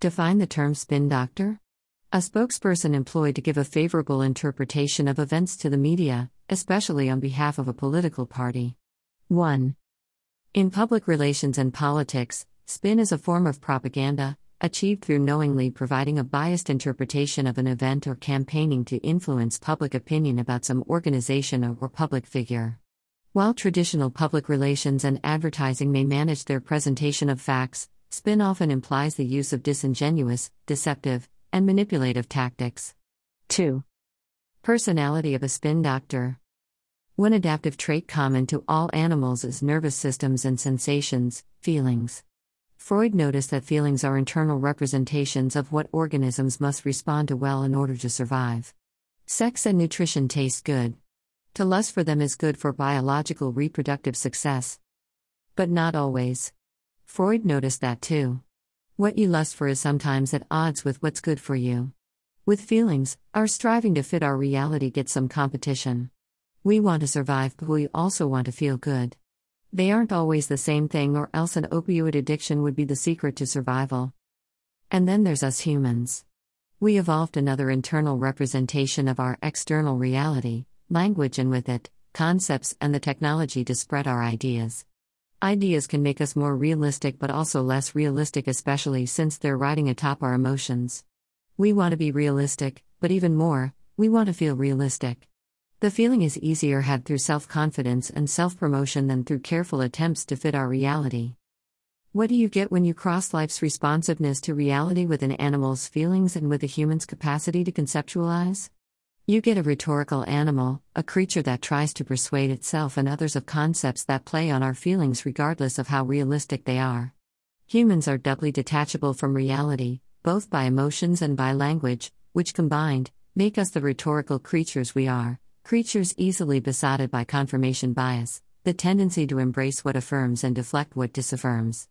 Define the term spin doctor. A spokesperson employed to give a favorable interpretation of events to the media, especially on behalf of a political party. 1. In public relations and politics, spin is a form of propaganda, achieved through knowingly providing a biased interpretation of an event or campaigning to influence public opinion about some organization or public figure. While traditional public relations and advertising may manage their presentation of facts, spin often implies the use of disingenuous, deceptive, and manipulative tactics. 2. Personality of a spin doctor. One adaptive trait common to all animals is nervous systems and sensations, feelings. Freud noticed that feelings are internal representations of what organisms must respond to well in order to survive. Sex and nutrition taste good. To lust for them is good for biological reproductive success. But not always. Freud noticed that too. What you lust for is sometimes at odds with what's good for you. With feelings, our striving to fit our reality gets some competition. We want to survive, but we also want to feel good. They aren't always the same thing, or else an opioid addiction would be the secret to survival. And then there's us humans. We evolved another internal representation of our external reality, language, and with it, concepts and the technology to spread our ideas. Ideas can make us more realistic but also less realistic, especially since they're riding atop our emotions. We want to be realistic, but even more, we want to feel realistic. The feeling is easier had through self confidence and self promotion than through careful attempts to fit our reality. What do you get when you cross life's responsiveness to reality with an animal's feelings and with a human's capacity to conceptualize? You get a rhetorical animal, a creature that tries to persuade itself and others of concepts that play on our feelings regardless of how realistic they are. Humans are doubly detachable from reality, both by emotions and by language, which combined, make us the rhetorical creatures we are, creatures easily besotted by confirmation bias, the tendency to embrace what affirms and deflect what disaffirms.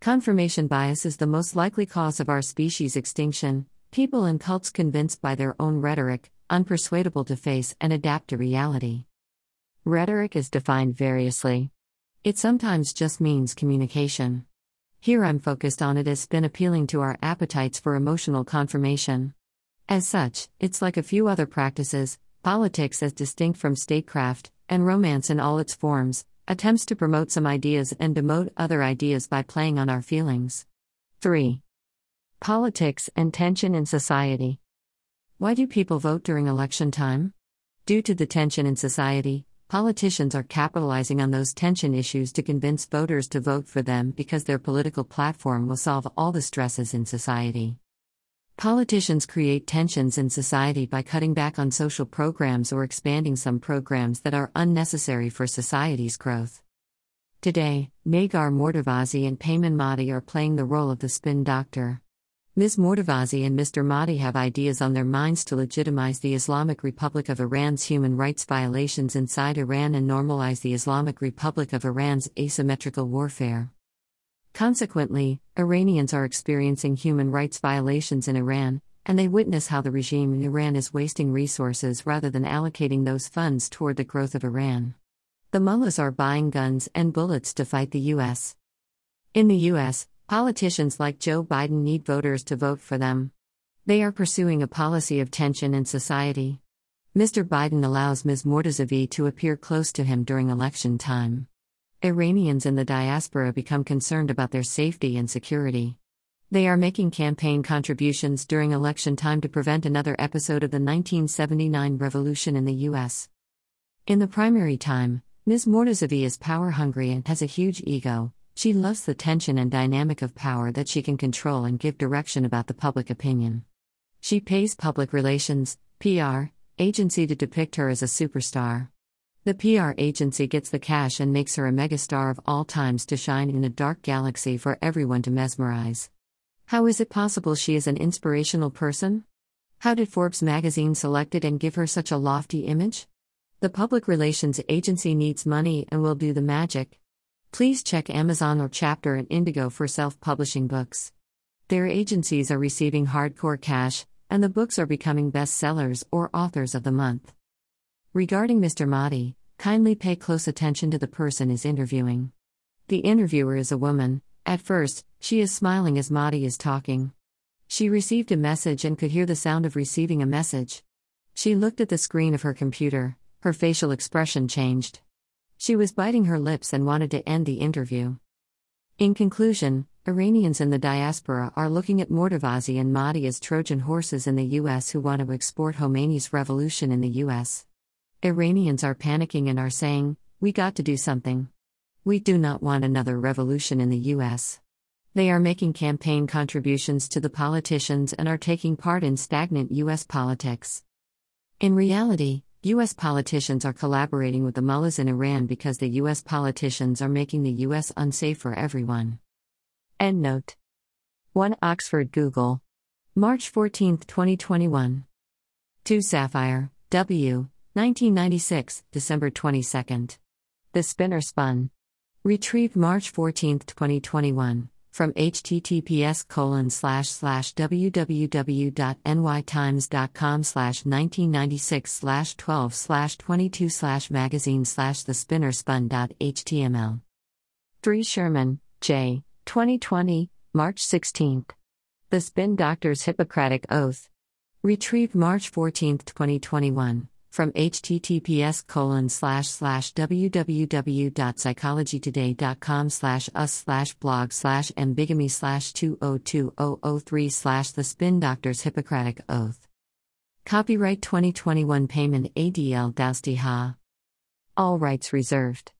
Confirmation bias is the most likely cause of our species' extinction, people and cults convinced by their own rhetoric, unpersuadable to face and adapt to reality. Rhetoric is defined variously. It sometimes just means communication. Here I'm focused on it as spin appealing to our appetites for emotional confirmation. As such, it's like a few other practices politics as distinct from statecraft, and romance in all its forms, attempts to promote some ideas and demote other ideas by playing on our feelings. 3. Politics and tension in society. Why do people vote during election time? Due to the tension in society, politicians are capitalizing on those tension issues to convince voters to vote for them because their political platform will solve all the stresses in society. Politicians create tensions in society by cutting back on social programs or expanding some programs that are unnecessary for society's growth. Today, Negar Mortazavi and Peyman Modi are playing the role of the spin doctor. Ms. Mortazavi and Mr. Modi have ideas on their minds to legitimize the Islamic Republic of Iran's human rights violations inside Iran and normalize the Islamic Republic of Iran's asymmetrical warfare. Consequently, Iranians are experiencing human rights violations in Iran, and they witness how the regime in Iran is wasting resources rather than allocating those funds toward the growth of Iran. The mullahs are buying guns and bullets to fight the U.S. In the U.S., Politicians like Joe Biden need voters to vote for them. They are pursuing a policy of tension in society. Mr. Biden allows Ms. Mortazavi to appear close to him during election time. Iranians in the diaspora become concerned about their safety and security. They are making campaign contributions during election time to prevent another episode of the 1979 revolution in the U.S. In the primary time, Ms. Mortazavi is power hungry and has a huge ego, she loves the tension and dynamic of power that she can control and give direction about the public opinion. She pays public relations, PR, agency to depict her as a superstar. The PR agency gets the cash and makes her a megastar of all times to shine in a dark galaxy for everyone to mesmerize. How is it possible she is an inspirational person? How did Forbes magazine select it and give her such a lofty image? The public relations agency needs money and will do the magic. Please check Amazon or Chapter and Indigo for self publishing books. Their agencies are receiving hardcore cash, and the books are becoming bestsellers or authors of the month. Regarding Mr. Modi, kindly pay close attention to the person is interviewing. The interviewer is a woman. At first, she is smiling as Modi is talking. She received a message and could hear the sound of receiving a message. She looked at the screen of her computer, her facial expression changed. She was biting her lips and wanted to end the interview. In conclusion, Iranians in the diaspora are looking at Mortazavi and Mahdi as Trojan horses in the US who want to export Khomeini's revolution in the US. Iranians are panicking and are saying, We got to do something. We do not want another revolution in the US. They are making campaign contributions to the politicians and are taking part in stagnant US politics. In reality, U.S. politicians are collaborating with the mullahs in Iran because the U.S. politicians are making the U.S. unsafe for everyone. End note 1 Oxford Google. March 14, 2021. 2 Safire, W. 1996, December 22. The Spinner Spun. Retrieved March 14, 2021 from https colon slash slash www.nytimes.com slash 1996 slash 12 slash 22 slash magazine slash the spinner spun.html. 3 Sherman, J. 2020, March 16. The Spin Doctor's Hippocratic Oath. Retrieved March 14, 2021 from https colon slash slash www.psychologytoday.com slash us slash blog slash ambigamy slash 202003 slash the spin doctor's hippocratic oath. Copyright 2021 payment adl Dousti ha. All rights reserved